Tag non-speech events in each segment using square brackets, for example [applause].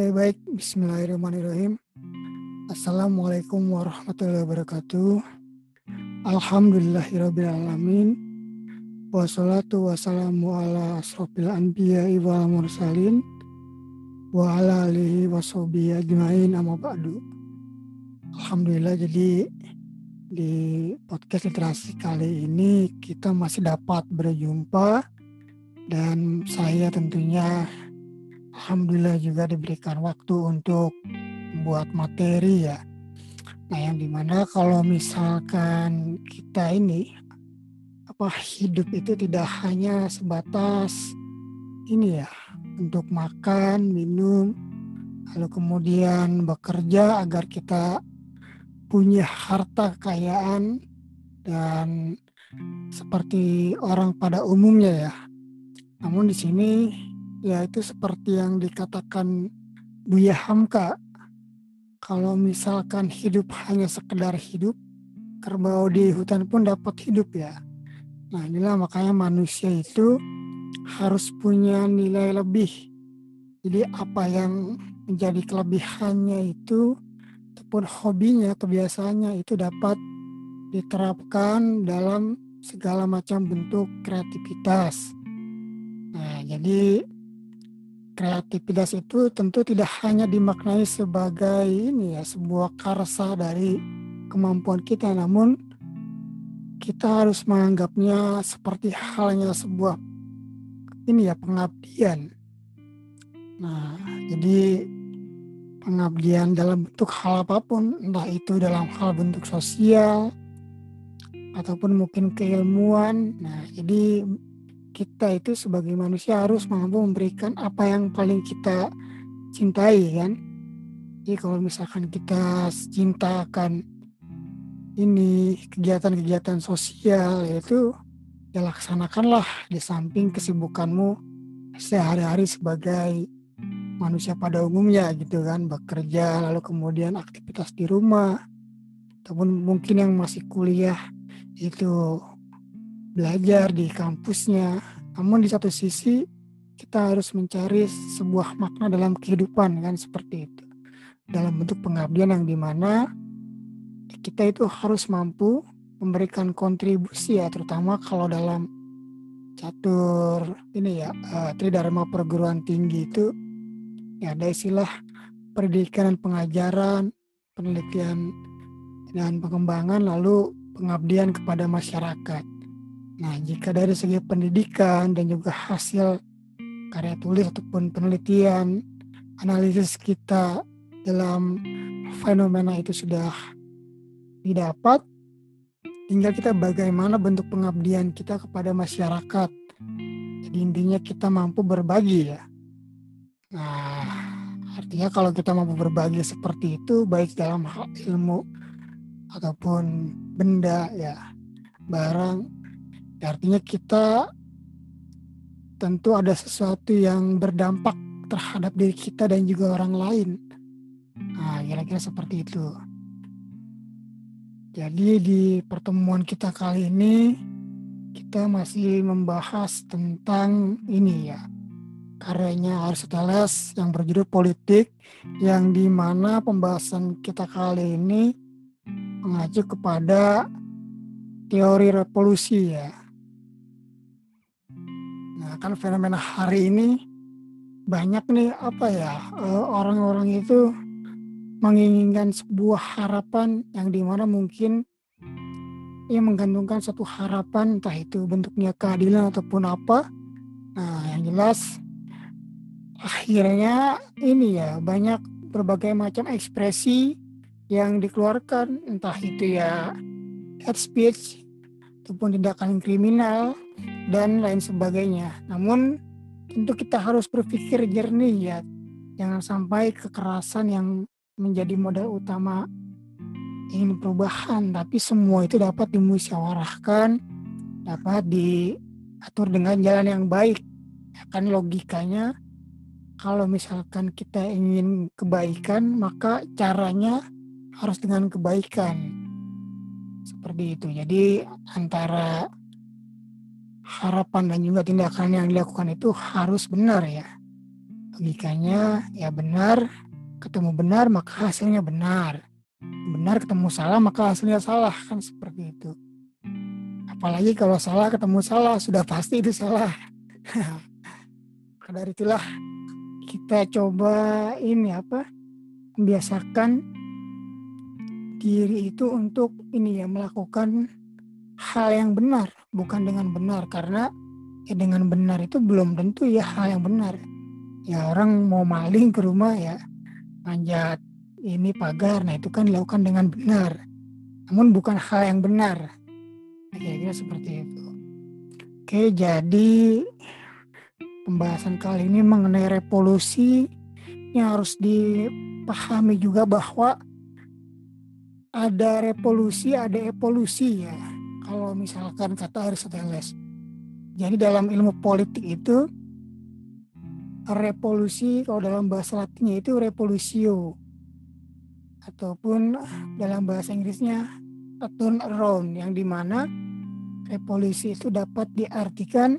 Oke, baik. Bismillahirrahmanirrahim. Assalamualaikum warahmatullahi wabarakatuh. Alhamdulillahirrahmanirrahim. Wassalatu wassalamu ala asrofil anbiya wal mursalin wa ala alihi washobihi ajmain amma ba'du. Alhamdulillah jadi di podcast literasi kali ini kita masih dapat berjumpa dan saya tentunya alhamdulillah juga diberikan waktu untuk buat materi ya. Nah, yang di mana kalau misalkan kita ini apa hidup itu tidak hanya sebatas ini ya untuk makan, minum, lalu kemudian bekerja agar kita punya harta kekayaan dan seperti orang pada umumnya ya. Namun di sini ya itu seperti yang dikatakan Buya Hamka. Kalau misalkan hidup hanya sekedar hidup kerbau di hutan pun dapat hidup ya. Nah inilah makanya manusia itu harus punya nilai lebih. Jadi apa yang menjadi kelebihannya itu ataupun hobinya kebiasaannya itu dapat diterapkan dalam segala macam bentuk kreativitas. Nah jadi kreativitas itu tentu tidak hanya dimaknai sebagai ini ya sebuah karsa dari kemampuan kita namun kita harus menganggapnya seperti halnya sebuah ini ya pengabdian. Nah jadi pengabdian dalam bentuk hal apa pun entah itu dalam hal bentuk sosial ataupun mungkin keilmuan. Nah jadi kita itu sebagai manusia harus mampu memberikan apa yang paling kita cintai kan jadi kalau misalkan kita cinta akan ini kegiatan-kegiatan sosial yaitu ya laksanakanlah di samping kesibukanmu sehari-hari sebagai manusia pada umumnya gitu kan bekerja lalu kemudian aktivitas di rumah ataupun mungkin yang masih kuliah itu belajar di kampusnya. Namun di satu sisi kita harus mencari sebuah makna dalam kehidupan kan seperti itu. Dalam bentuk pengabdian yang di mana kita itu harus mampu memberikan kontribusi ya terutama kalau dalam catur ini ya uh, tridharma perguruan tinggi itu ya ada istilah pendidikan dan pengajaran, penelitian dan pengembangan lalu pengabdian kepada masyarakat. Nah, jika dari segi pendidikan dan juga hasil karya tulis ataupun penelitian, analisis kita dalam fenomena itu sudah didapat, tinggal kita bagaimana bentuk pengabdian kita kepada masyarakat. Jadi intinya kita mampu berbagi ya. Nah, artinya kalau kita mampu berbagi seperti itu, baik dalam hal ilmu ataupun benda ya, barang artinya kita tentu ada sesuatu yang berdampak terhadap diri kita dan juga orang lain. Nah, kira-kira seperti itu. Jadi di pertemuan kita kali ini kita masih membahas tentang ini ya karyanya Aristoteles yang berjudul Politik yang di mana pembahasan kita kali ini mengacu kepada teori revolusi ya kan fenomena hari ini banyak nih apa ya eh, orang-orang itu menginginkan sebuah harapan yang di mana mungkin ia menggantungkan satu harapan entah itu bentuknya keadilan ataupun apa. Nah yang jelas akhirnya ini ya banyak berbagai macam ekspresi yang dikeluarkan. Entah itu ya hate speech ataupun tindakan kriminal dan lain sebagainya. Namun tentu kita harus berpikir jernih ya. Jangan sampai kekerasan yang menjadi modal utama ingin perubahan, tapi semua itu dapat dimusyawarahkan, dapat diatur dengan jalan yang baik. Ya kan logikanya kalau misalkan kita ingin kebaikan, maka caranya harus dengan kebaikan. Seperti itu. Jadi antara harapan dan juga tindakan yang dilakukan itu harus benar ya. logikanya ya benar ketemu benar maka hasilnya benar. Benar ketemu salah maka hasilnya salah kan seperti itu. Apalagi kalau salah ketemu salah sudah pasti itu salah. [laughs] Dari itulah kita coba ini apa membiasakan diri itu untuk ini ya melakukan hal yang benar bukan dengan benar. Karena ya dengan benar itu belum tentu ya hal yang benar. Ya orang mau maling ke rumah ya manjat ini pagar. Nah itu kan dilakukan dengan benar. Namun bukan hal yang benar. Nah, kira-kira seperti itu. Oke jadi pembahasan kali ini mengenai revolusi yang harus dipahami juga bahwa ada revolusi, ada evolusi ya. Kalau misalkan kata Aristoteles. Jadi dalam ilmu politik itu revolusi kalau dalam bahasa Latinnya itu revolutio ataupun dalam bahasa Inggrisnya turn around yang di mana revolusi itu dapat diartikan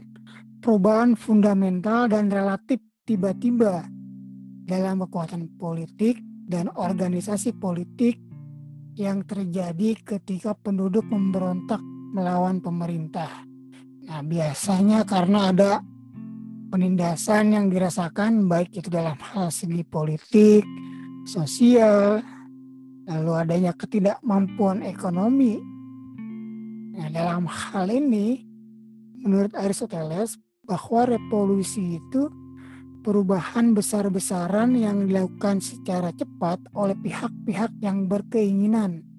perubahan fundamental dan relatif tiba-tiba dalam kekuatan politik dan organisasi politik yang terjadi ketika penduduk memberontak melawan pemerintah. Nah, biasanya karena ada penindasan yang dirasakan baik itu dalam hal segi politik, sosial, lalu adanya ketidakmampuan ekonomi. Nah, dalam hal ini menurut Aristoteles bahwa revolusi itu perubahan besar-besaran yang dilakukan secara cepat oleh pihak-pihak yang berkeinginan.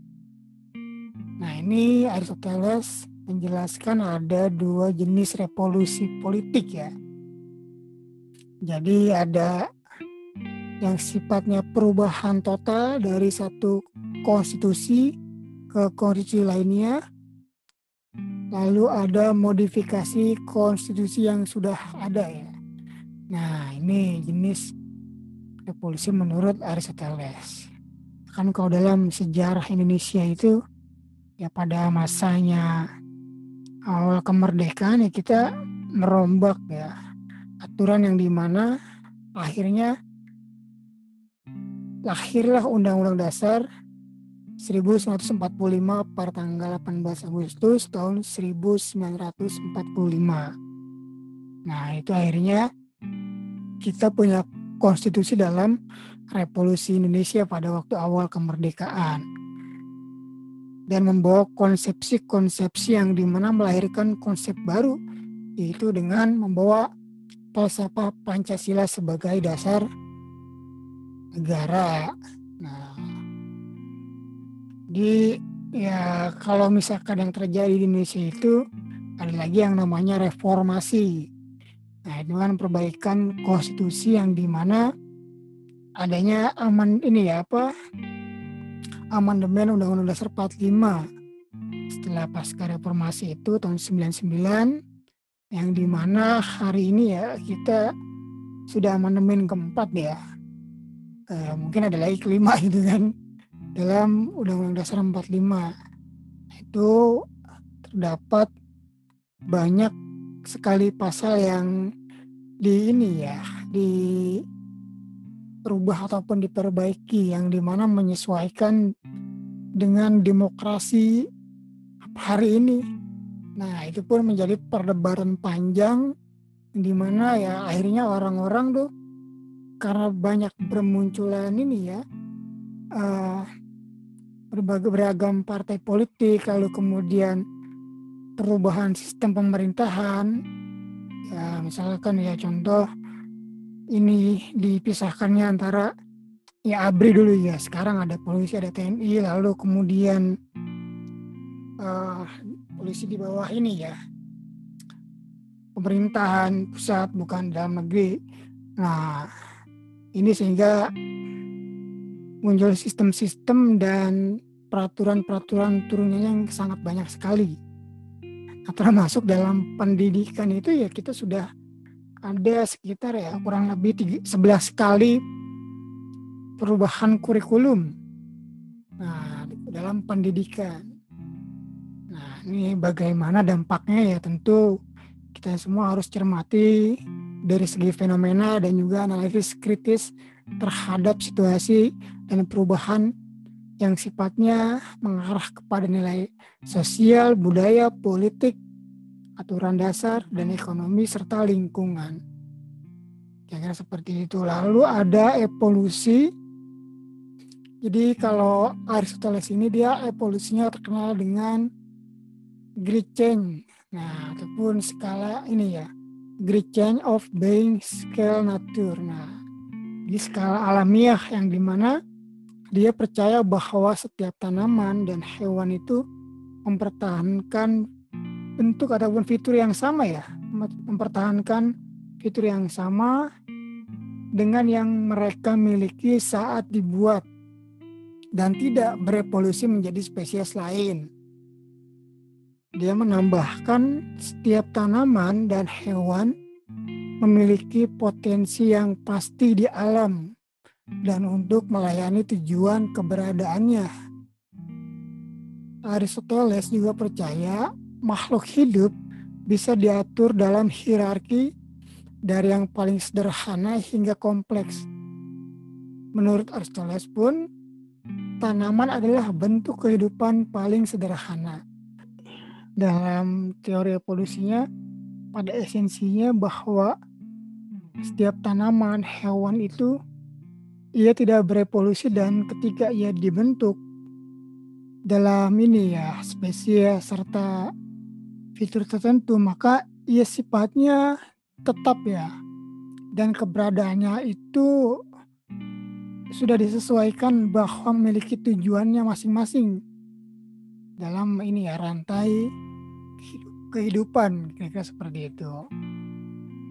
Nah, ini Aristoteles menjelaskan ada dua jenis revolusi politik ya. Jadi ada yang sifatnya perubahan total dari satu konstitusi ke konstitusi lainnya. Lalu ada modifikasi konstitusi yang sudah ada ya. Nah, ini jenis revolusi menurut Aristoteles. Kan kalau dalam sejarah Indonesia itu ya pada masanya awal kemerdekaan ya kita merombak ya aturan yang di mana akhirnya lahirlah Undang-Undang Dasar 1945 pada tanggal 18 Agustus tahun 1945. Nah, itu akhirnya kita punya konstitusi dalam revolusi Indonesia pada waktu awal kemerdekaan dan membawa konsepsi-konsepsi yang di mana melahirkan konsep baru yaitu dengan membawa falsafah Pancasila sebagai dasar negara. Nah, di ya kalau misalkan yang terjadi di Indonesia itu ada lagi yang namanya reformasi. Nah, dengan perbaikan konstitusi yang di mana adanya aman ini ya apa amandemen Undang-Undang Dasar 45 setelah pasca reformasi itu tahun 99 yang di mana hari ini ya kita sudah amandemen keempat ya. Eh, mungkin ada lagi kelima [laughs] gitu kan dalam Undang-Undang Dasar 45 itu terdapat banyak sekali pasal yang di ini ya di berubah ataupun diperbaiki yang di mana menyesuaikan dengan demokrasi hari ini. Nah itu pun menjadi perdebatan panjang di mana ya akhirnya orang-orang tuh karena banyak bermunculan ini ya uh, berbagai beragam partai politik lalu kemudian perubahan sistem pemerintahan ya misalkan ya contoh ini dipisahkannya antara ya ABRI dulu ya. Sekarang ada polisi ada TNI lalu kemudian uh, polisi di bawah ini ya. Pemerintahan pusat bukan dalam negeri. Nah ini sehingga muncul sistem-sistem dan peraturan-peraturan turunnya yang sangat banyak sekali. Nah, termasuk dalam pendidikan itu ya kita sudah ada sekitar ya kurang lebih 11 kali perubahan kurikulum. Nah, dalam pendidikan. Nah, ini bagaimana dampaknya ya tentu kita semua harus cermati dari segi fenomena dan juga analisis kritis terhadap situasi dan perubahan yang sifatnya mengarah kepada nilai sosial, budaya, politik, aturan dasar, dan ekonomi serta lingkungan. Kira-kira seperti itu. Lalu ada evolusi. Jadi kalau Aristoteles ini dia evolusinya terkenal dengan great change. Nah, ataupun skala ini ya, great change of being scale nature. Nah, di skala alamiah yang di mana dia percaya bahwa setiap tanaman dan hewan itu mempertahankan bentuk ataupun fitur yang sama ya, mempertahankan fitur yang sama dengan yang mereka miliki saat dibuat dan tidak berevolusi menjadi spesies lain. Dia menambahkan setiap tanaman dan hewan memiliki potensi yang pasti di alam dan untuk melayani tujuan keberadaannya. Aristoteles juga percaya makhluk hidup bisa diatur dalam hierarki dari yang paling sederhana hingga kompleks. Menurut Aristoteles pun, tanaman adalah bentuk kehidupan paling sederhana. Dalam teori evolusinya, pada esensinya bahwa setiap tanaman, hewan itu ia tidak berevolusi dan ketika ia dibentuk dalam ini ya spesies serta fitur tertentu maka ia sifatnya tetap ya dan keberadaannya itu sudah disesuaikan bahwa memiliki tujuannya masing-masing dalam ini ya rantai kehidupan kira-kira seperti itu.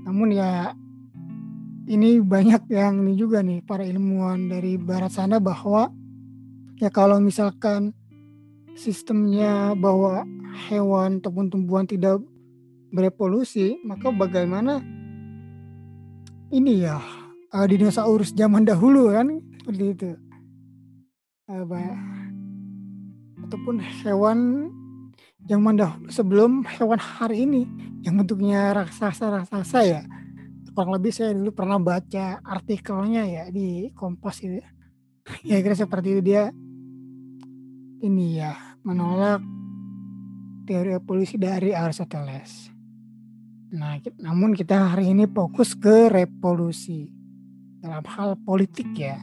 Namun ya ini banyak yang ini juga nih para ilmuwan dari barat sana bahwa ya kalau misalkan sistemnya bahwa hewan ataupun tumbuhan tidak berevolusi maka bagaimana ini ya uh, dinosaurus zaman dahulu kan seperti itu. Apa ataupun hewan yang dahulu sebelum hewan hari ini yang bentuknya raksasa-raksasa ya. Kurang lebih saya dulu pernah baca artikelnya ya di Kompas itu. Ya kira seperti itu dia. Ini ya menolak teori evolusi dari Aristoteles. Nah, namun kita hari ini fokus ke revolusi dalam hal politik ya.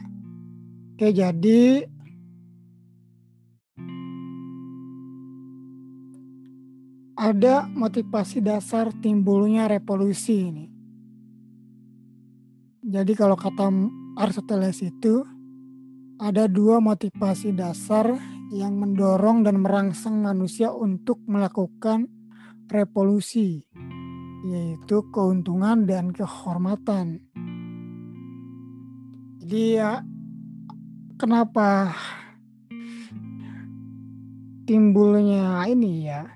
Oke, jadi ada motivasi dasar timbulnya revolusi ini. Jadi kalau kata Aristoteles itu ada dua motivasi dasar yang mendorong dan merangsang manusia untuk melakukan revolusi, yaitu keuntungan dan kehormatan. Jadi ya kenapa timbulnya ini ya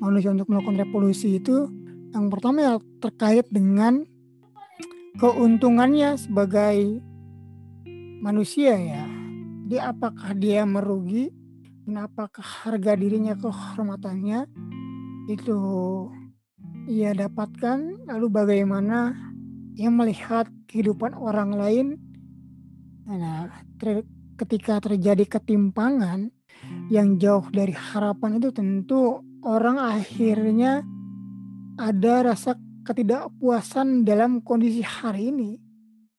manusia untuk melakukan revolusi itu yang pertama ya terkait dengan keuntungannya sebagai manusia ya. Jadi apakah dia merugi? Dan apakah harga dirinya kehormatannya? Itu ia dapatkan. Lalu bagaimana ia melihat kehidupan orang lain? Nah ter, ketika terjadi ketimpangan yang jauh dari harapan itu tentu orang akhirnya ada rasa ketidakpuasan dalam kondisi hari ini.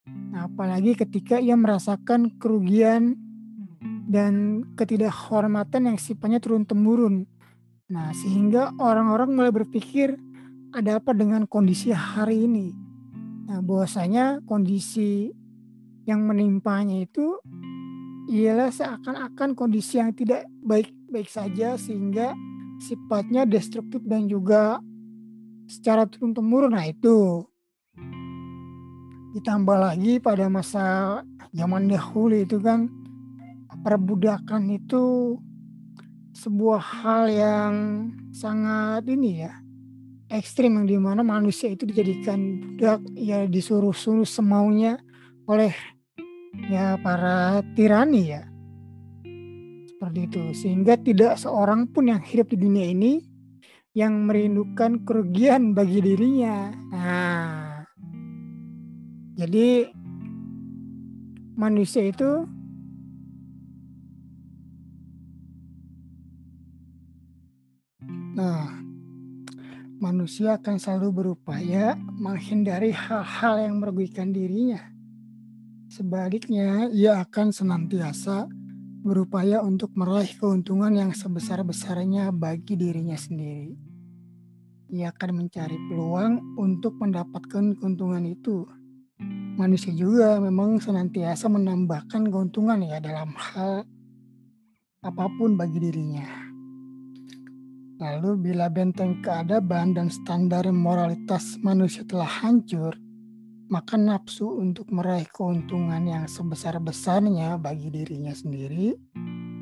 Nah, apalagi ketika ia merasakan kerugian dan ketidakhormatan yang sifatnya turun-temurun. Nah, sehingga orang-orang mulai berpikir ada apa dengan kondisi hari ini. Nah, bahwasanya kondisi yang menimpanya itu ialah seakan-akan kondisi yang tidak baik-baik saja sehingga sifatnya destruktif dan juga secara turun temurun nah itu ditambah lagi pada masa zaman dahulu itu kan perbudakan itu sebuah hal yang sangat ini ya ekstrim yang di mana manusia itu dijadikan budak ya disuruh-suruh semaunya oleh ya para tirani ya. Seperti itu. Sehingga tidak seorang pun yang hidup di dunia ini yang merindukan kerugian bagi dirinya. Nah, Jadi manusia itu Nah, manusia akan selalu berupaya menghindari hal-hal yang merugikan dirinya. Sebaliknya, ia akan senantiasa berupaya untuk meraih keuntungan yang sebesar-besarnya bagi dirinya sendiri. Ia akan mencari peluang untuk mendapatkan keuntungan itu. Manusia juga memang senantiasa menambahkan keuntungan ya dalam hal apa pun bagi dirinya. Lalu bila benteng keadaban dan standar moralitas manusia telah hancur, maka nafsu untuk meraih keuntungan yang sebesar-besarnya bagi dirinya sendiri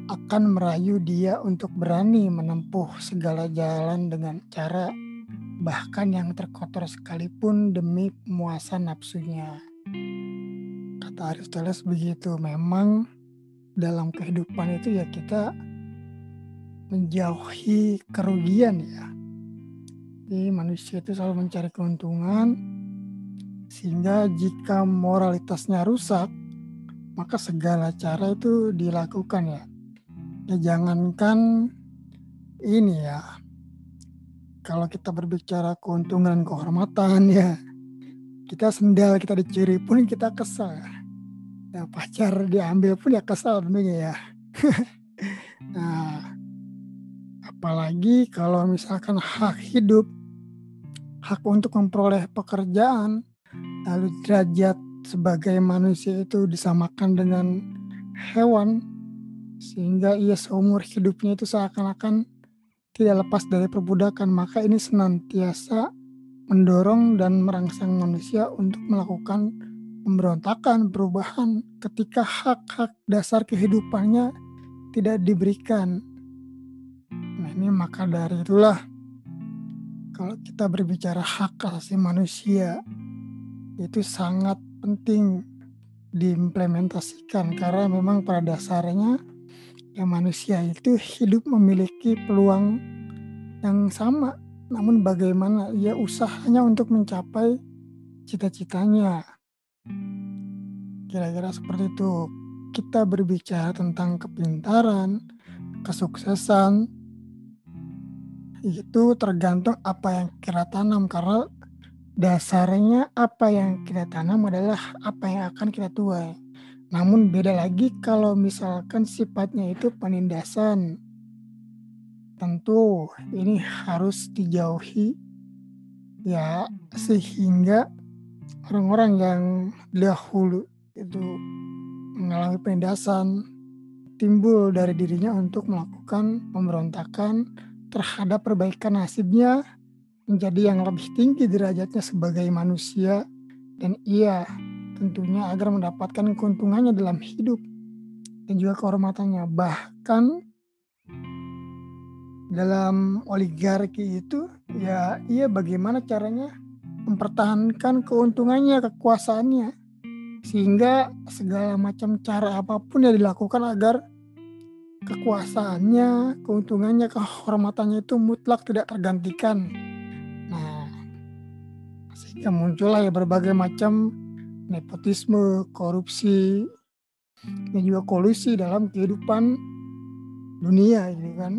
akan merayu dia untuk berani menempuh segala jalan dengan cara bahkan yang terkotor sekalipun demi pemuasan nafsunya. Kata Aristoteles begitu, memang dalam kehidupan itu ya kita menjauhi kerugian ya. Jadi manusia itu selalu mencari keuntungan sehingga jika moralitasnya rusak maka segala cara itu dilakukan ya. Ya jangankan ini ya. Kalau kita berbicara keuntungan kehormatan ya kita sendal kita dicuri pun kita kesal. Ya pacar diambil pun ya kesal tentunya ya. [laughs] nah, Apalagi kalau misalkan hak hidup, hak untuk memperoleh pekerjaan, lalu derajat sebagai manusia itu disamakan dengan hewan, sehingga ia seumur hidupnya itu seakan-akan tidak lepas dari perbudakan, maka ini senantiasa mendorong dan merangsang manusia untuk melakukan pemberontakan, perubahan ketika hak-hak dasar kehidupannya tidak diberikan ini maka dari itulah kalau kita berbicara hak asasi manusia itu sangat penting diimplementasikan. Karena memang pada dasarnya ya manusia itu hidup memiliki peluang yang sama. Namun bagaimana ia usahanya untuk mencapai cita-citanya? Kira-kira seperti itu. Kita berbicara tentang kepintaran kesuksesan itu tergantung apa yang kita tanam karena dasarnya apa yang kita tanam adalah apa yang akan kita tuai. Namun beda lagi kalau misalkan sifatnya itu penindasan. Tentu ini harus dijauhi ya sehingga orang-orang yang dahulu itu mengalami penindasan timbul dari dirinya untuk melakukan pemberontakan terhadap perbaikan nasibnya menjadi yang lebih tinggi derajatnya sebagai manusia. Dan ia tentunya agar mendapatkan keuntungannya dalam hidup dan juga kehormatannya. Bahkan dalam oligarki itu ya ia bagaimana caranya mempertahankan keuntungannya kekuasaannya sehingga segala macam cara apa pun yang dilakukan agar kekuasaannya, keuntungannya, kehormatannya itu mutlak tidak tergantikan. Nah, sehingga muncullah ya berbagai macam nepotisme, korupsi, dan juga kolusi dalam kehidupan dunia ini kan.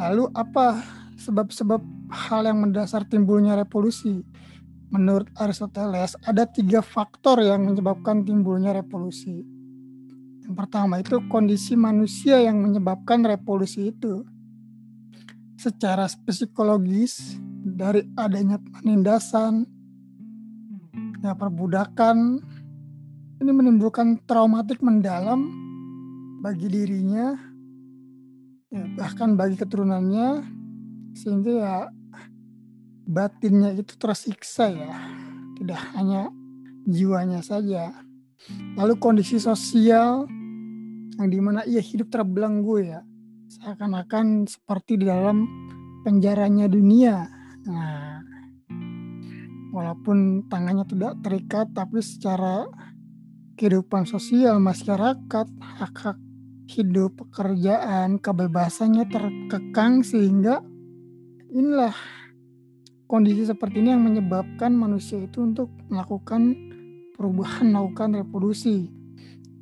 Lalu apa sebab-sebab hal yang mendasar timbulnya revolusi? Menurut Aristoteles ada tiga faktor yang menyebabkan timbulnya revolusi yang pertama itu kondisi manusia yang menyebabkan revolusi itu. Secara psikologis dari adanya penindasan, ya perbudakan, ini menimbulkan traumatik mendalam bagi dirinya, ya, bahkan bagi keturunannya, sehingga ya batinnya itu tersiksa ya, tidak hanya jiwanya saja. Lalu kondisi sosial yang di mana ia hidup terbelenggu ya, seakan-akan seperti di dalam penjaranya dunia. Nah, walaupun tangannya tidak terikat, tapi secara kehidupan sosial masyarakat, hak-hak hidup, pekerjaan, kebebasannya terkekang sehingga inilah kondisi seperti ini yang menyebabkan manusia itu untuk melakukan perubahan, melakukan reproduksi.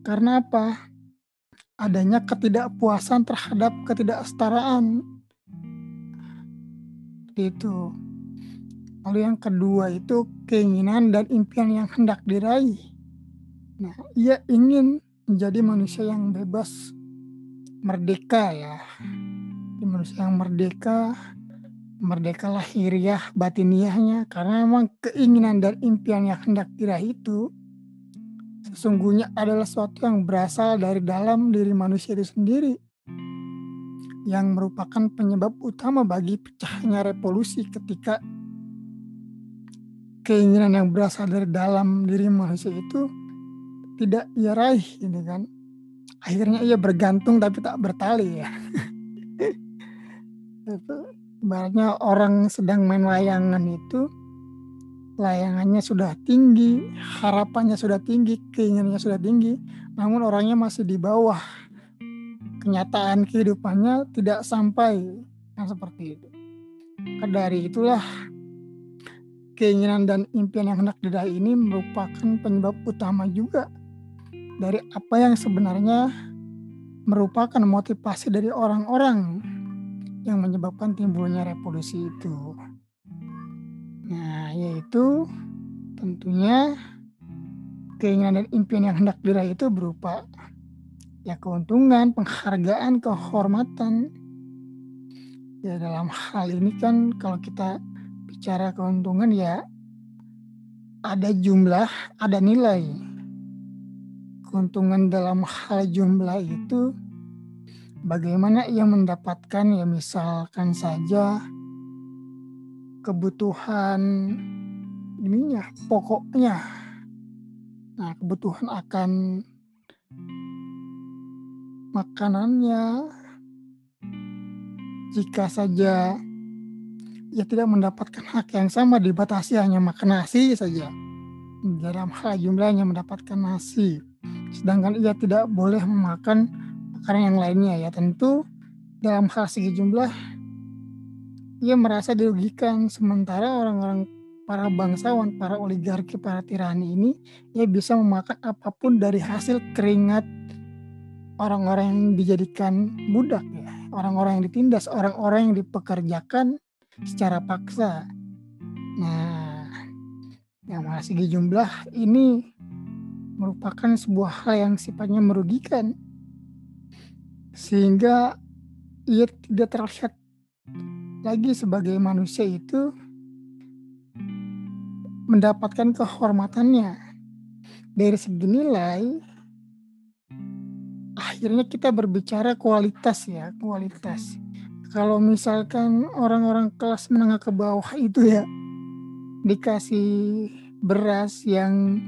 Karena apa? Adanya ketidakpuasan terhadap ketidaksetaraan. Itu. Lalu yang kedua itu keinginan dan impian yang hendak diraih. Nah, ia ingin menjadi manusia yang bebas, merdeka ya. Manusia yang merdeka, merdeka lahiriah batiniahnya karena memang keinginan dan impian yang hendak diraih itu sesungguhnya adalah sesuatu yang berasal dari dalam diri manusia itu sendiri yang merupakan penyebab utama bagi pecahnya revolusi ketika keinginan yang berasal dari dalam diri manusia itu tidak ia raih gitu kan. Akhirnya ia bergantung tapi tak bertali ya. [laughs] Itu ibaratnya orang sedang main layangan itu layangannya sudah tinggi harapannya sudah tinggi keinginannya sudah tinggi namun orangnya masih di bawah. Kenyataan kehidupannya tidak sampai yang seperti itu. Dari itulah keinginan dan impian yang hendak diraih ini merupakan penyebab utama juga dari apa yang sebenarnya merupakan motivasi dari orang-orang yang menyebabkan timbulnya revolusi itu. Nah, yaitu tentunya keinginan dan impian yang hendak diraih itu berupa ya keuntungan, penghargaan, kehormatan. Ya dalam hal ini kan kalau kita bicara keuntungan ya ada jumlah, ada nilai. Keuntungan dalam hal jumlah itu bagaimana ia mendapatkan ya misalkan saja kebutuhan ininya pokoknya. Nah, kebutuhan akan makanannya jika saja ia tidak mendapatkan hak yang sama dibatasi hanya makan nasi saja. Dalam hal jumlahnya mendapatkan nasi. Sedangkan ia tidak boleh memakan makanan yang lainnya ya tentu dalam hal segi jumlah ia merasa dirugikan sementara orang-orang para bangsawan, para oligarki, para tirani ini ia bisa memakan apa pun dari hasil keringat orang-orang yang dijadikan budak ya, orang-orang yang ditindas, orang-orang yang dipekerjakan secara paksa. Nah, yang di jumlah ini merupakan sebuah hal yang sifatnya merugikan. Sehingga ia tidak terlihat lagi sebagai manusia itu mendapatkan kehormatannya. Dari segi nilai akhirnya kita berbicara kualitas ya kualitas. Kalau misalkan orang-orang kelas menengah ke bawah itu ya dikasih beras yang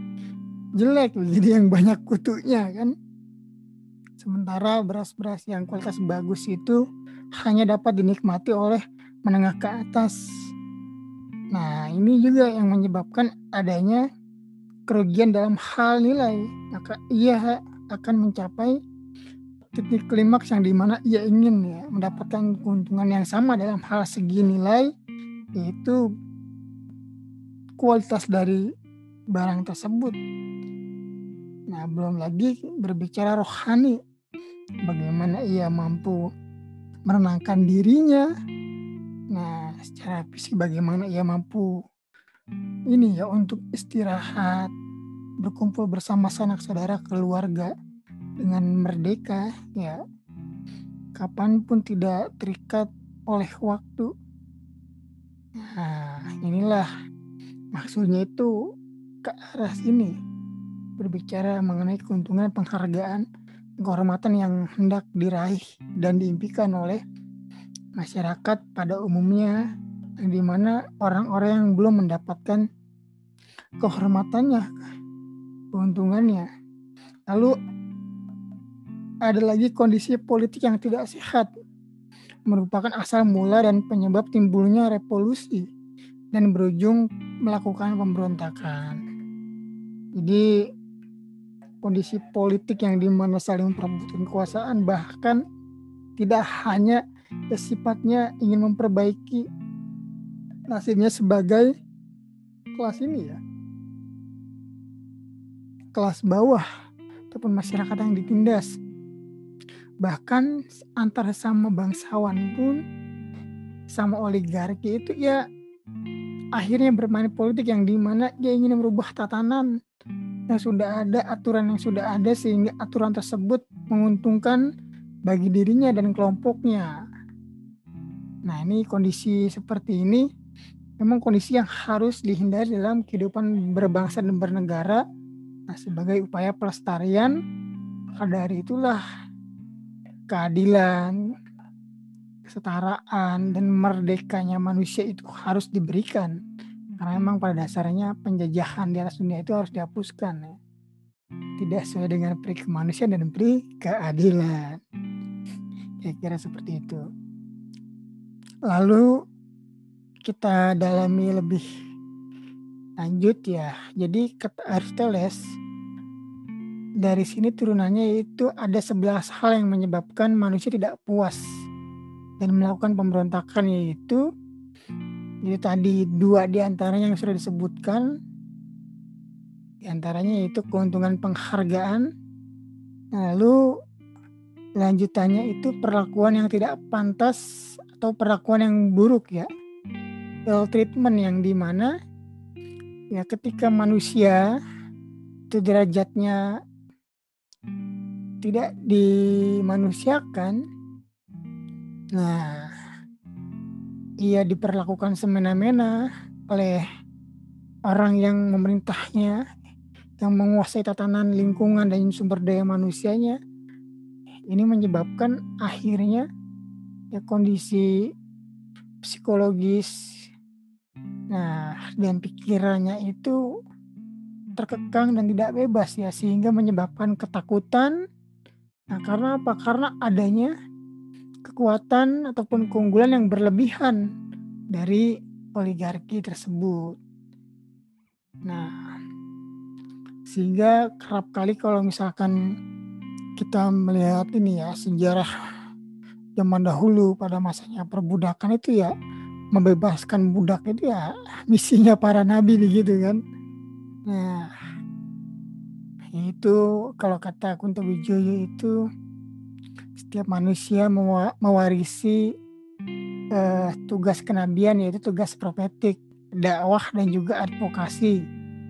jelek [laughs] jadi yang banyak kutunya kan sementara beras-beras yang kualitas bagus itu hanya dapat dinikmati oleh menengah ke atas. Nah ini juga yang menyebabkan adanya kerugian dalam hal nilai. Maka ia akan mencapai titik klimaks yang di mana ia ingin ya mendapatkan keuntungan yang sama dalam hal segi nilai yaitu kualitas dari barang tersebut. Nah, belum lagi berbicara rohani, bagaimana ia mampu menenangkan dirinya. Nah, secara fisik bagaimana ia mampu ini ya untuk istirahat, berkumpul bersama sanak saudara keluarga dengan merdeka ya. Kapan pun tidak terikat oleh waktu. Nah inilah maksudnya itu ke arah sini. Berbicara mengenai keuntungan penghargaan kehormatan yang hendak diraih dan diimpikan oleh masyarakat pada umumnya di mana orang-orang yang belum mendapatkan kehormatannya keuntungannya lalu ada lagi kondisi politik yang tidak sehat, merupakan asal mula dan penyebab timbulnya revolusi dan berujung melakukan pemberontakan. Jadi kondisi politik yang di mana saling memperebutkan kekuasaan bahkan tidak hanya ya, sifatnya ingin memperbaiki nasibnya sebagai kelas ini ya. Kelas bawah ataupun masyarakat yang ditindas. Bahkan antara sama bangsawan pun sama oligarki itu ya akhirnya bermain politik yang di mana dia ingin merubah tatanan yang sudah ada aturan yang sudah ada sehingga aturan tersebut menguntungkan bagi dirinya dan kelompoknya. Nah ini kondisi seperti ini memang kondisi yang harus dihindari dalam kehidupan berbangsa dan bernegara. Nah sebagai upaya pelestarian, maka dari itulah keadilan, kesetaraan, dan merdekanya manusia itu harus diberikan. Karena memang pada dasarnya penjajahan di atas dunia itu harus dihapuskan. Ya. Tidak sesuai dengan peri kemanusiaan dan peri keadilan. Kira-kira seperti itu. Lalu kita dalami lebih lanjut ya. Jadi kata Aristoteles dari sini turunannya itu ada 11 hal yang menyebabkan manusia tidak puas dan melakukan pemberontakan yaitu jadi tadi dua di antaranya yang sudah disebutkan. Di antaranya yaitu keuntungan penghargaan. Lalu lanjutannya itu perlakuan yang tidak pantas atau perlakuan yang buruk ya. Ill treatment yang di mana ya ketika manusia itu derajatnya tidak dimanusiakan nah ia diperlakukan semena-mena oleh orang yang memerintahnya yang menguasai tatanan lingkungan dan sumber daya manusianya. Ini menyebabkan akhirnya ya kondisi psikologis nah dan pikirannya itu terkekang dan tidak bebas ya sehingga menyebabkan ketakutan. Nah karena apa? Karena adanya kekuatan ataupun keunggulan yang berlebihan dari oligarki tersebut nah sehingga kerap kali kalau misalkan kita melihat ini ya sejarah zaman dahulu pada masanya perbudakan itu ya membebaskan budak itu ya [laughs] misinya para nabi begitu kan. Nah, itu kalau kata Kunto Wijoyo itu setiap manusia mewarisi eh, tugas kenabian yaitu tugas profetik, dakwah dan juga advokasi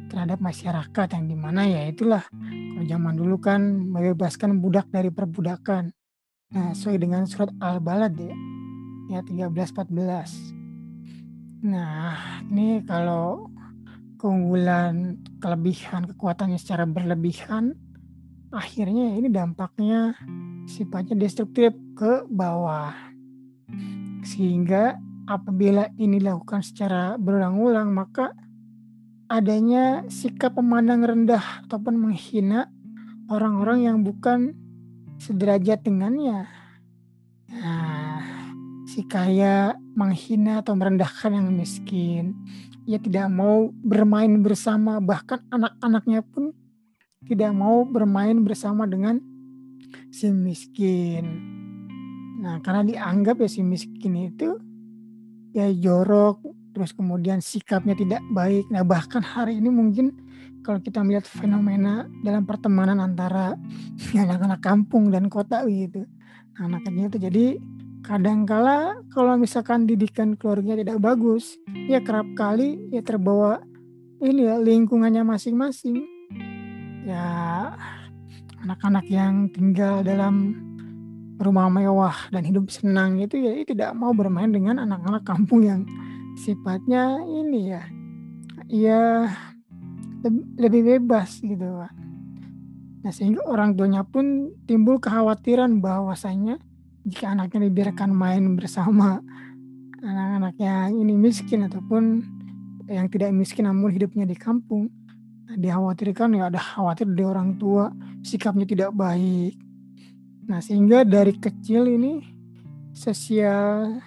terhadap masyarakat yang di mana ya itulah kalau zaman dulu kan membebaskan budak dari perbudakan Nah, sesuai dengan surat Al-Balad ya. Ya 13 14. Nah, ini kalau keunggulan, kelebihan, kekuatannya secara berlebihan akhirnya ini dampaknya sifatnya destruktif ke bawah. Sehingga apabila ini dilakukan secara berulang-ulang maka adanya sikap memandang rendah ataupun menghina orang-orang yang bukan sederajat dengannya. Nah, si kaya menghina atau merendahkan yang miskin. Ia tidak mau bermain bersama, bahkan anak-anaknya pun tidak mau bermain bersama dengan si miskin. Nah, karena dianggap ya si miskin itu ya jorok, terus kemudian sikapnya tidak baik. Nah, bahkan hari ini mungkin kalau kita melihat fenomena dalam pertemanan antara [laughs] anak-anak kampung dan kota gitu anaknya itu jadi kadangkala kalau misalkan didikan keluarga tidak bagus ya kerap kali ya terbawa ini ya lingkungannya masing-masing ya anak-anak yang tinggal dalam rumah mewah dan hidup senang itu ya tidak mau bermain dengan anak-anak kampung yang sifatnya ini ya ya lebih bebas gitu. Nah sehingga orang tuanya pun timbul kekhawatiran bahwasanya jika anaknya dibiarkan main bersama anak-anak yang ini miskin ataupun yang tidak miskin namun hidupnya di kampung dikhawatirkan ya ada khawatir dari orang tua sikapnya tidak baik nah sehingga dari kecil ini sosial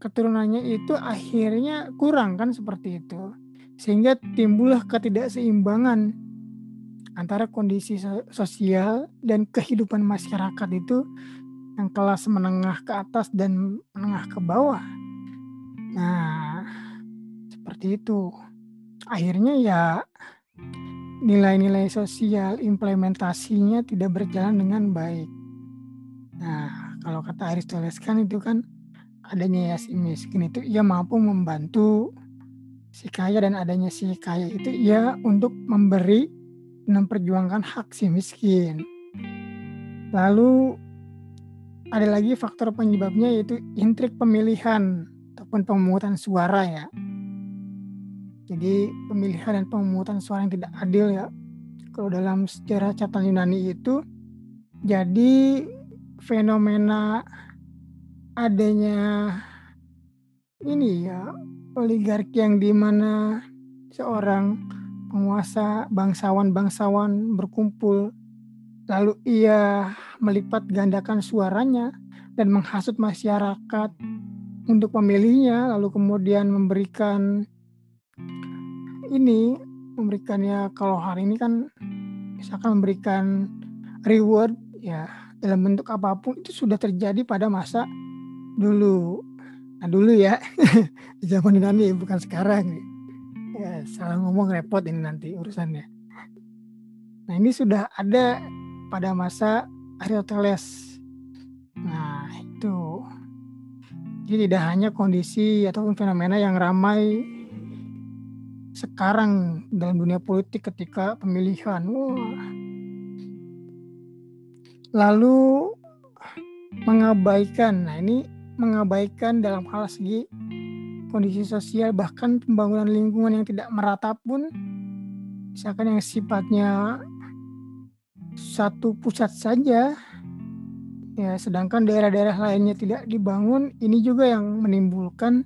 keturunannya itu akhirnya kurang kan seperti itu sehingga timbullah ketidakseimbangan antara kondisi sosial dan kehidupan masyarakat itu yang kelas menengah ke atas dan menengah ke bawah. Nah, seperti itu. Akhirnya ya nilai-nilai sosial implementasinya tidak berjalan dengan baik. Nah, kalau kata Aristoteles kan itu kan adanya ya si miskin itu ia mampu membantu si kaya dan adanya si kaya itu ia untuk memberi memperjuangkan hak si miskin. Lalu ada lagi faktor penyebabnya yaitu intrik pemilihan ataupun pemungutan suara ya. Jadi pemilihan dan pemungutan suara yang tidak adil ya. Kalau dalam sejarah catatan Yunani itu jadi fenomena adanya ini ya oligarki yang di mana seorang penguasa bangsawan-bangsawan berkumpul lalu ia melipat gandakan suaranya dan menghasut masyarakat untuk memilihnya lalu kemudian memberikan ini memberikannya kalau hari ini kan misalkan memberikan reward ya dalam bentuk apa pun itu sudah terjadi pada masa dulu Nah dulu ya, [laughs] zaman Yunani bukan sekarang. Ya, salah ngomong repot ini nanti urusannya. Nah ini sudah ada pada masa Aristoteles. Nah itu. Jadi tidak hanya kondisi ataupun fenomena yang ramai sekarang dalam dunia politik ketika pemilihan. Wah. Lalu mengabaikan. Nah ini mengabaikan dalam hal segi kondisi sosial bahkan pembangunan lingkungan yang tidak merata pun misalkan yang sifatnya satu pusat saja ya sedangkan daerah-daerah lainnya tidak dibangun ini juga yang menimbulkan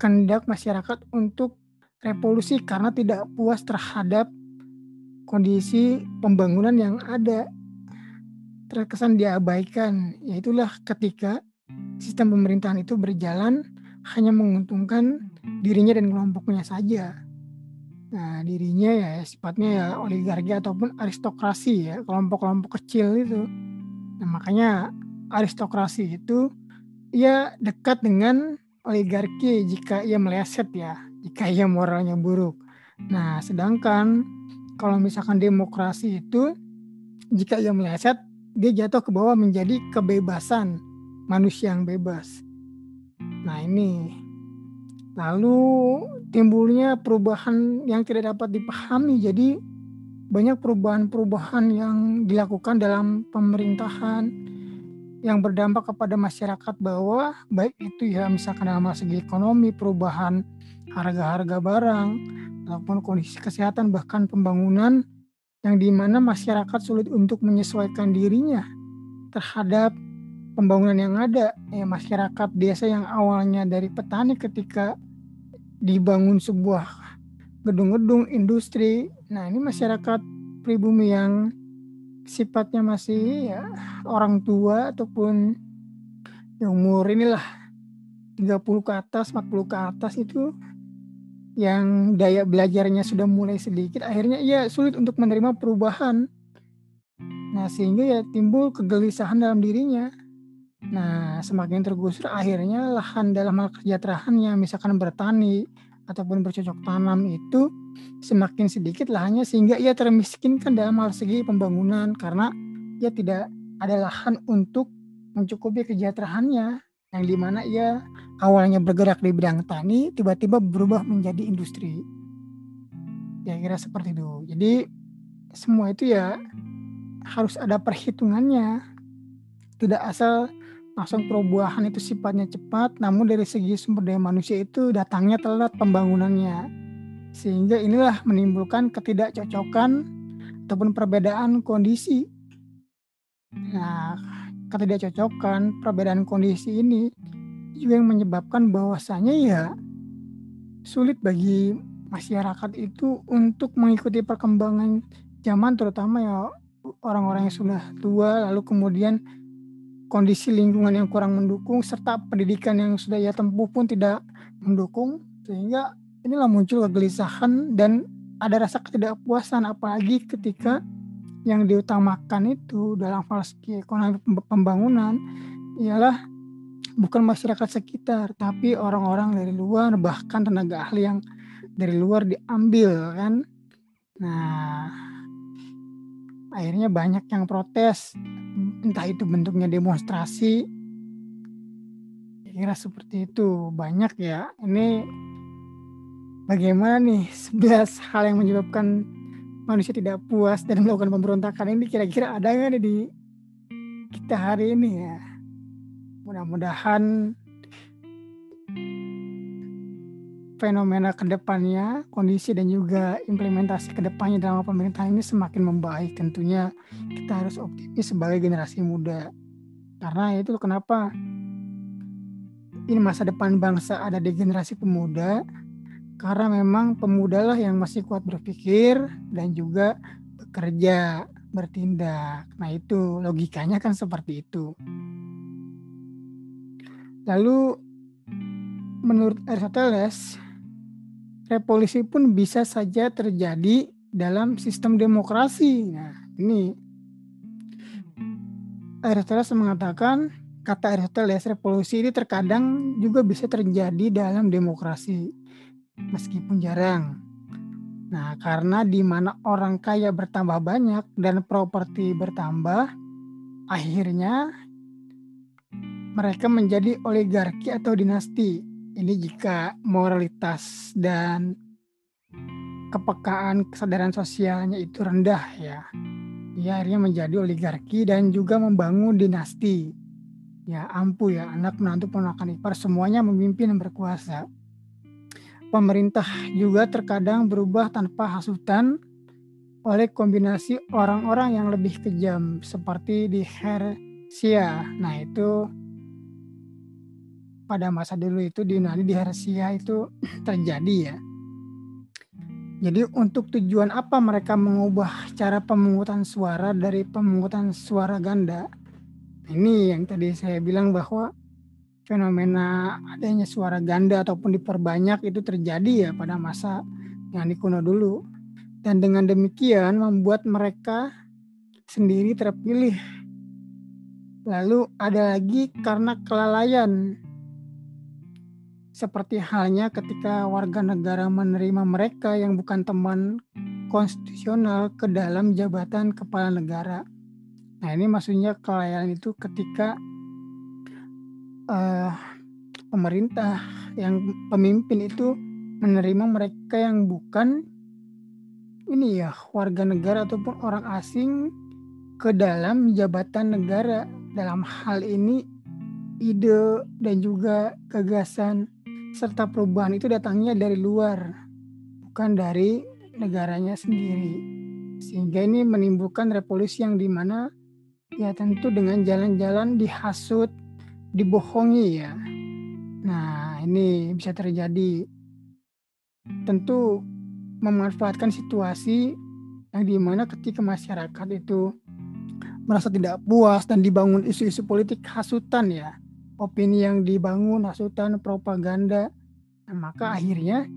kehendak masyarakat untuk revolusi karena tidak puas terhadap kondisi pembangunan yang ada terkesan diabaikan yaitulah ketika sistem pemerintahan itu berjalan hanya menguntungkan dirinya dan kelompoknya saja. Nah, dirinya ya sifatnya ya oligarki ataupun aristokrasi ya, kelompok-kelompok kecil itu. Nah, makanya aristokrasi itu ia dekat dengan oligarki jika ia meleset ya, [laughs] jika moralnya buruk. Nah, sedangkan kalau misalkan demokrasi itu jika ia meleset, dia jatuh ke bawah menjadi kebebasan manusia yang bebas. Nah ini lalu timbulnya perubahan yang tidak dapat dipahami. Jadi banyak perubahan-perubahan yang dilakukan dalam pemerintahan yang berdampak kepada masyarakat bawah, baik itu ya misalkan dalam segi ekonomi, perubahan harga-harga barang, ataupun kondisi kesehatan, bahkan pembangunan yang di mana masyarakat sulit untuk menyesuaikan dirinya terhadap pembangunan yang ada. Ya masyarakat desa yang awalnya dari petani ketika dibangun sebuah gedung-gedung industri. Nah ini masyarakat pribumi yang sifatnya masih ya orang tua ataupun yang umur inilah 30 ke atas 40 ke atas itu yang daya belajarnya sudah mulai sedikit akhirnya ia sulit untuk menerima perubahan. Nah sehingga ya timbul kegelisahan dalam dirinya. Nah, semakin tergusur akhirnya lahan dalam hal kesejahteraannya misalkan bertani ataupun bercocok tanam itu semakin sedikit lahannya sehingga ia termiskinkan dalam hal segi pembangunan karena ia tidak ada lahan untuk mencukupi kesejahteraannya yang di mana ia awalnya bergerak di bidang tani tiba-tiba berubah menjadi industri. Ya kira seperti itu. Jadi semua itu ya harus ada perhitungannya. Tidak asal langsung perubahan itu sifatnya cepat, namun dari segi sumber daya manusia itu datangnya telat pembangunannya. Sehingga inilah menimbulkan ketidakcocokan ataupun perbedaan kondisi. Nah, ketidakcocokan, perbedaan kondisi ini juga yang menyebabkan bahwasanya ya sulit bagi masyarakat itu untuk mengikuti perkembangan zaman terutama ya orang-orang yang sudah tua lalu kemudian kondisi lingkungan yang kurang mendukung serta pendidikan yang sudah ia tempuh pun tidak mendukung sehingga inilah muncul kegelisahan dan ada rasa ketidakpuasan apalagi ketika yang diutamakan itu dalam segi ekonomi pembangunan ialah bukan masyarakat sekitar tapi orang-orang dari luar bahkan tenaga ahli yang dari luar diambil kan. Nah, akhirnya banyak yang protes, entah itu bentuknya demonstrasi. Kira seperti itu, banyak ya. Ini bagaimana nih [laughs] 11 hal yang menyebabkan manusia tidak puas dan melakukan pemberontakan ini kira-kira ada nggak di kita hari ini ya. Mudah-mudahan fenomena ke depannya, kondisi dan juga implementasi ke depannya dalam pemerintahan ini semakin membaik. Tentunya kita harus optimis sebagai generasi muda. Karena itu kenapa ini masa depan bangsa ada di generasi pemuda. Karena memang pemuda lah yang masih kuat berpikir dan juga bekerja, bertindak. Nah itu logikanya kan seperti itu. Lalu menurut Aristoteles revolusi pun bisa saja terjadi dalam sistem demokrasi. Nah, ini Aristoteles mengatakan kata Aristoteles revolusi ini terkadang juga bisa terjadi dalam demokrasi meskipun jarang. Nah, karena di mana orang kaya bertambah banyak dan properti bertambah, akhirnya mereka menjadi oligarki atau dinasti ini jika moralitas dan kepekaan kesadaran sosialnya itu rendah ya. Dia akhirnya menjadi oligarki dan juga membangun dinasti. Ya ampuh ya anak menantu ponakan ipar semuanya memimpin dan berkuasa. Pemerintah juga terkadang berubah tanpa hasutan oleh kombinasi orang-orang yang lebih kejam seperti di Hersia. Nah itu pada masa dulu itu di Yunani di Hersia itu [clears throat] terjadi ya. Jadi untuk tujuan apa mereka mengubah cara pemungutan suara dari pemungutan suara ganda? Ini yang tadi saya bilang bahwa fenomena adanya suara ganda ataupun diperbanyak itu terjadi ya pada masa yang kuno dulu. Dan dengan demikian membuat mereka sendiri terpilih. Lalu ada lagi karena kelalaian seperti halnya ketika warga negara menerima mereka yang bukan teman konstitusional ke dalam jabatan kepala negara. Nah ini maksudnya kelalaian itu ketika uh, pemerintah yang pemimpin itu menerima mereka yang bukan ini ya warga negara ataupun orang asing ke dalam jabatan negara. Dalam hal ini ide dan juga gagasan serta perubahan itu datangnya dari luar, bukan dari negaranya sendiri. Sehingga ini menimbulkan revolusi yang di mana ya tentu dengan jalan-jalan dihasut, dibohongi ya. Nah ini bisa terjadi tentu memanfaatkan situasi yang di mana ketika masyarakat itu merasa tidak puas dan dibangun isu-isu politik hasutan ya opini yang dibangun, hasutan, propaganda, nah, maka akhirnya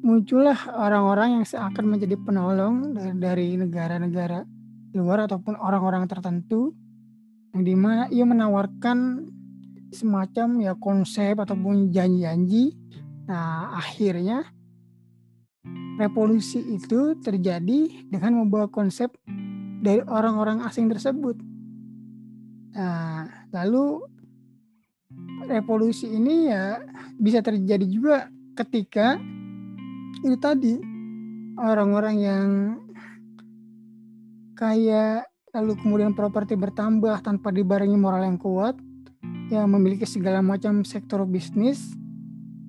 muncullah orang-orang yang seakan menjadi penolong dari negara-negara luar ataupun orang-orang tertentu yang di mana ia menawarkan semacam ya konsep ataupun janji-janji. Nah akhirnya revolusi itu terjadi dengan membawa konsep dari orang-orang asing tersebut. Nah, lalu revolusi ini ya bisa terjadi juga ketika itu tadi orang-orang yang kaya lalu kemudian properti bertambah tanpa dibarengi moral yang kuat yang memiliki segala macam sektor bisnis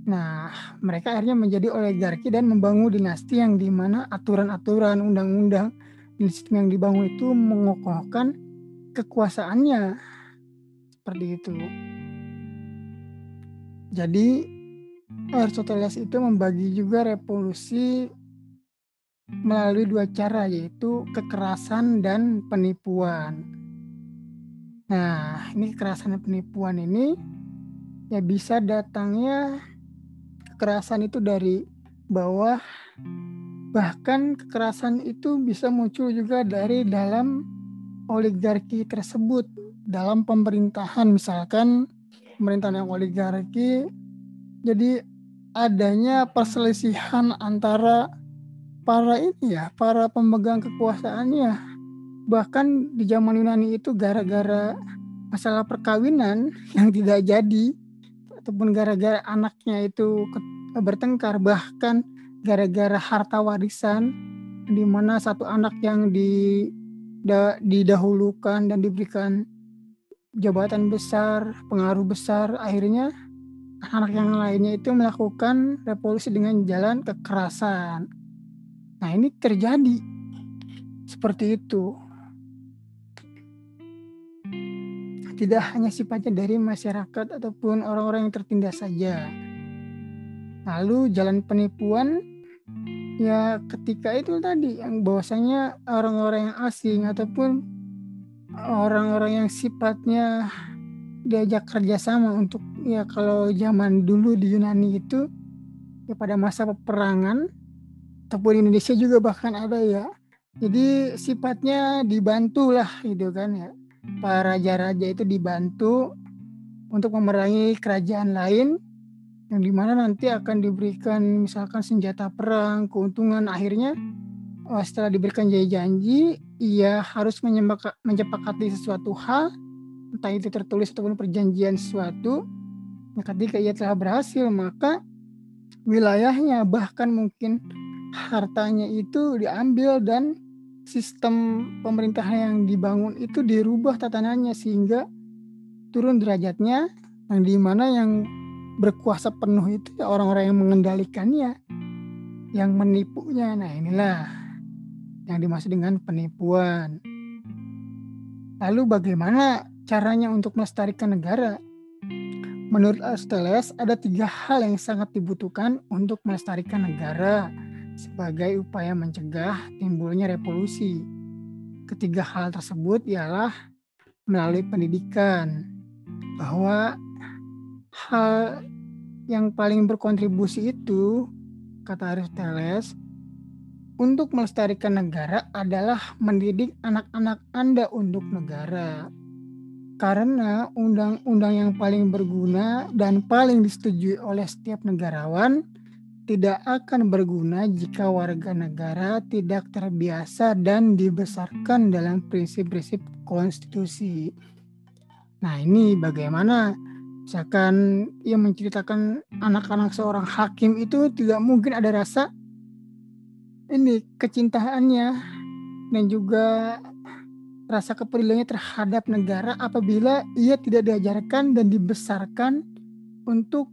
nah mereka akhirnya menjadi oligarki dan membangun dinasti yang di mana aturan-aturan undang-undang dan sistem yang dibangun itu mengokohkan kekuasaannya seperti itu. Jadi Aristoteles itu membagi juga revolusi melalui dua cara yaitu kekerasan dan penipuan. Nah, ini kekerasan dan penipuan ini ya bisa datangnya kekerasan itu dari bawah bahkan kekerasan itu bisa muncul juga dari dalam oligarki tersebut dalam pemerintahan misalkan pemerintahan yang oligarki jadi adanya perselisihan antara para ini ya, para pemegang kekuasaannya. Bahkan di zaman Yunani itu gara-gara masalah perkawinan [laughs] yang tidak jadi ataupun gara-gara anaknya itu bertengkar bahkan gara-gara harta warisan di mana satu anak yang di da, didahulukan dan diberikan jabatan besar, pengaruh besar, akhirnya anak yang lainnya itu melakukan revolusi dengan jalan kekerasan. Nah, ini terjadi seperti itu. Tidak hanya sifatnya dari masyarakat ataupun orang-orang yang tertindas saja. Lalu jalan penipuan ya ketika itu tadi yang bahwasanya orang-orang yang asing ataupun orang-orang yang sifatnya diajak kerjasama untuk ya kalau zaman dulu di Yunani itu ya pada masa peperangan ataupun Indonesia juga bahkan ada ya. Jadi sifatnya dibantu lah gitu kan ya. Para raja-raja itu dibantu untuk memerangi kerajaan lain yang di mana nanti akan diberikan misalkan senjata perang keuntungan. Akhirnya oh, setelah diberikan janji ia harus menyepakati sesuatu hal entah itu tertulis ataupun perjanjian sesuatu nah, ketika ia telah berhasil maka wilayahnya bahkan mungkin hartanya itu diambil dan sistem pemerintahan yang dibangun itu dirubah tatanannya sehingga turun derajatnya yang di mana yang berkuasa penuh itu ya orang-orang yang mengendalikannya yang menipunya. Nah inilah yang dimaksud dengan penipuan lalu bagaimana caranya untuk melestarikan negara? Menurut Aristoteles, ada tiga hal yang sangat dibutuhkan untuk melestarikan negara sebagai upaya mencegah timbulnya revolusi. Ketiga hal tersebut ialah melalui pendidikan, bahwa hal yang paling berkontribusi itu, kata Aristoteles, untuk melestarikan negara adalah mendidik anak-anak Anda untuk negara karena undang-undang yang paling berguna dan paling disetujui oleh setiap negarawan tidak akan berguna jika warga negara tidak terbiasa dan dibesarkan dalam prinsip-prinsip konstitusi. Nah, ini bagaimana misalkan ia menceritakan anak-anak seorang hakim itu tidak mungkin ada rasa ini kecintaannya dan juga rasa kepeduliannya terhadap negara apabila ia tidak diajarkan dan dibesarkan untuk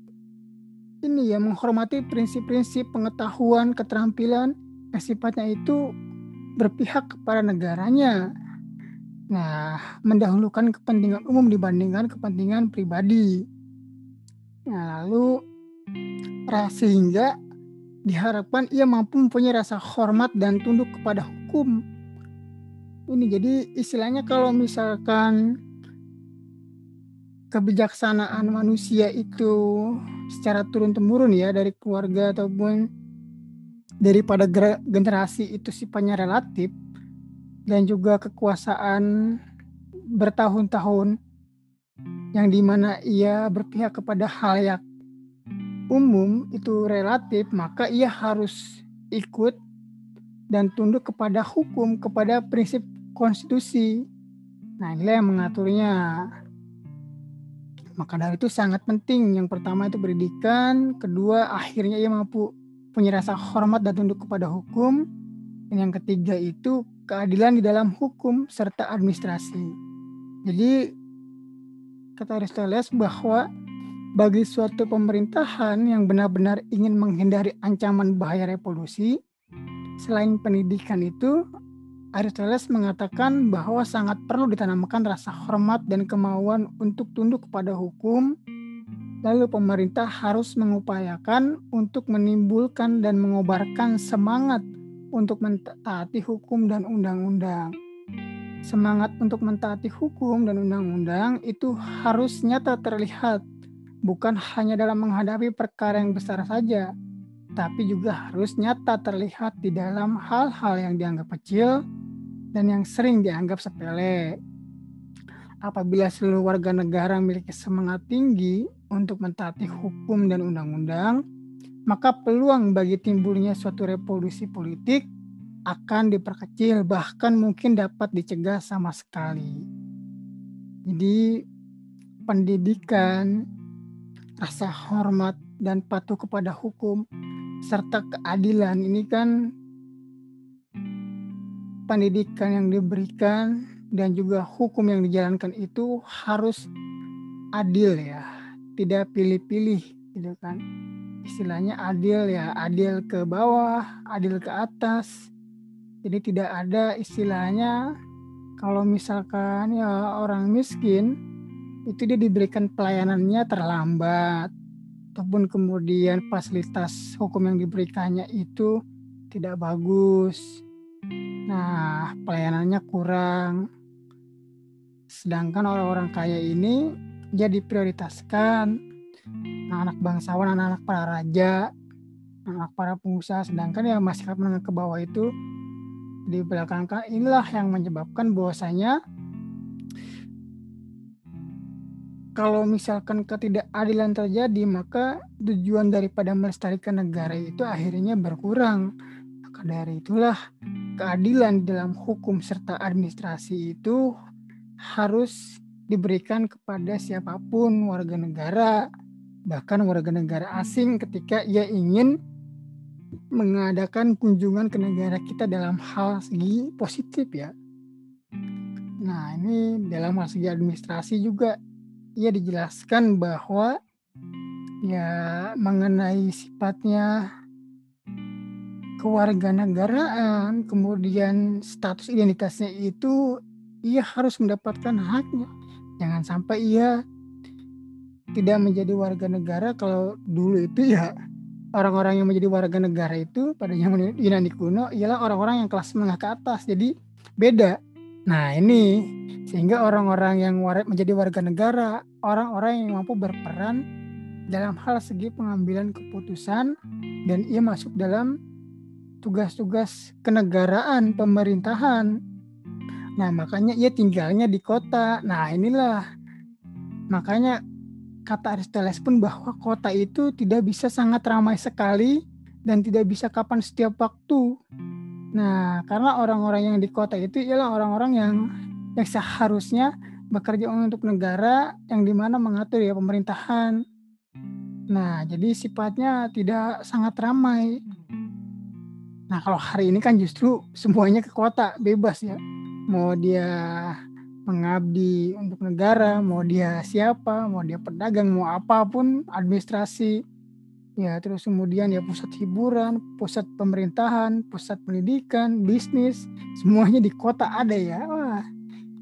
ini ya menghormati prinsip-prinsip pengetahuan keterampilan yang sifatnya itu berpihak kepada negaranya. Nah, mendahulukan kepentingan umum dibandingkan kepentingan pribadi. Nah, lalu sehingga diharapkan ia mampu mempunyai rasa hormat dan tunduk kepada hukum. Ini jadi istilahnya kalau misalkan kebijaksanaan manusia itu secara turun temurun ya dari keluarga ataupun daripada generasi itu sifatnya relatif dan juga kekuasaan bertahun-tahun yang di mana ia berpihak kepada hal yang umum itu relatif maka ia harus ikut dan tunduk kepada hukum kepada prinsip konstitusi. Nah, inilah yang mengaturnya. Maka dari itu sangat penting. Yang pertama itu pendidikan, kedua akhirnya ia mampu punya rasa hormat dan tunduk kepada hukum. Dan yang ketiga itu keadilan di dalam hukum serta administrasi. Jadi kata Aristoteles bahwa bagi suatu pemerintahan yang benar-benar ingin menghindari ancaman bahaya revolusi, selain pendidikan itu Aristoteles mengatakan bahwa sangat perlu ditanamkan rasa hormat dan kemauan untuk tunduk kepada hukum. Lalu pemerintah harus mengupayakan untuk menimbulkan dan mengobarkan semangat untuk mentaati hukum dan undang-undang. Semangat untuk mentaati hukum dan undang-undang itu harus nyata terlihat, bukan hanya dalam menghadapi perkara yang besar saja, tapi juga harus nyata terlihat di dalam hal-hal yang dianggap kecil dan yang sering dianggap sepele. Apabila seluruh warga negara memiliki semangat tinggi untuk mentaati hukum dan undang-undang, maka peluang bagi timbulnya suatu revolusi politik akan diperkecil bahkan mungkin dapat dicegah sama sekali. Jadi pendidikan, rasa hormat dan patuh kepada hukum serta keadilan ini kan pendidikan yang diberikan dan juga hukum yang dijalankan itu harus adil ya, tidak pilih-pilih gitu kan. Istilahnya adil ya, adil ke bawah, adil ke atas. Jadi tidak ada istilahnya kalau misalkan ya orang miskin itu dia diberikan pelayanannya terlambat ataupun kemudian fasilitas hukum yang diberikannya itu tidak bagus. Nah, pelayanannya kurang. Sedangkan orang-orang kaya ini dia diprioritaskan anak-anak bangsawan, anak-anak para raja, anak para pengusaha, sedangkan yang masyarakat menengah ke bawah itu di belakangkan inilah yang menyebabkan bahwasanya kalau misalkan ketidakadilan terjadi maka tujuan daripada melestarikan negara itu akhirnya berkurang maka dari itulah keadilan dalam hukum serta administrasi itu harus diberikan kepada siapa pun warga negara, bahkan warga negara asing ketika ia ingin mengadakan kunjungan ke negara kita dalam hal segi positif ya. Nah, ini dalam hal segi administrasi juga ia dijelaskan bahwa ya mengenai sifatnya kewarganegaraan, kemudian status identitasnya itu ia harus mendapatkan haknya. Jangan sampai ia tidak menjadi warga negara kalau dulu itu ya orang-orang yang menjadi warga negara itu pada zaman Yunani kuno ialah orang-orang yang kelas menengah ke atas. Jadi beda. Nah, ini sehingga orang-orang yang menjadi warga negara, orang-orang yang mampu berperan dalam hal segi pengambilan keputusan dan ia masuk dalam tugas-tugas kenegaraan pemerintahan Nah, makanya ia tinggalnya di kota. Nah, inilah makanya kata Aristoteles pun bahwa kota itu tidak bisa sangat ramai sekali dan tidak bisa kapan setiap waktu. Nah, karena orang-orang yang di kota itu ialah orang-orang yang yang seharusnya bekerja untuk negara yang di mana mengatur ya pemerintahan. Nah, jadi sifatnya tidak sangat ramai. Nah, kalau hari ini kan justru semuanya ke kota, bebas ya mau dia mengabdi untuk negara, mau dia siapa, mau dia pedagang, mau apa pun, administrasi, ya terus kemudian ya pusat hiburan, pusat pemerintahan, pusat pendidikan, bisnis, semuanya di kota ada ya. Wah,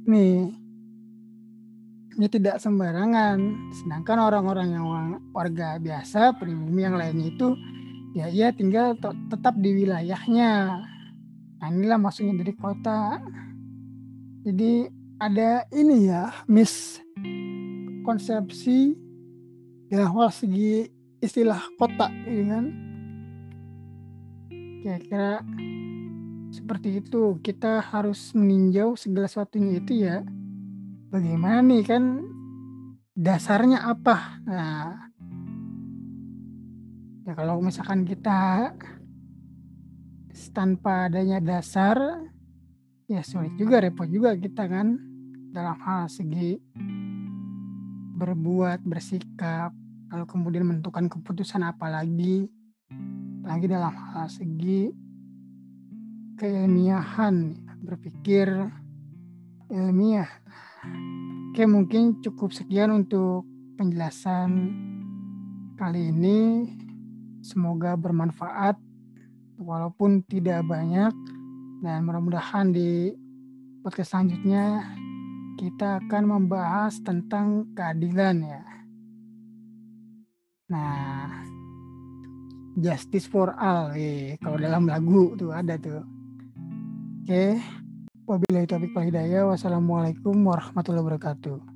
nih ini tidak sembarangan. Sedangkan orang-orang yang warga biasa, pribumi yang lainnya itu ya ia tinggal tetap di wilayahnya. Nah inilah maksudnya dari kota. Jadi ada ini ya mis konsepsi ya segi istilah kota ini kan? Kira-kira seperti itu. Kita harus meninjau segala sesuatunya itu ya. Bagaimana nih kan? Dasarnya apa? Nah ya kalau misalkan kita tanpa adanya dasar ya sulit juga repot juga kita kan? Dalam hal segi berbuat bersikap lalu kemudian menentukan keputusan apalagi lagi dalam hal segi keilmiahan. Berpikir ilmiah. Oke mungkin cukup sekian untuk penjelasan kali ini. Semoga bermanfaat walaupun tidak banyak. Dan mudah-mudahan di podcast selanjutnya kita akan membahas tentang keadilan ya. Nah, justice for all, eh, kalau dalam lagu tuh ada tuh. Oke, wabillahi taufiq wal hidayah. Wassalamualaikum warahmatullahi wabarakatuh.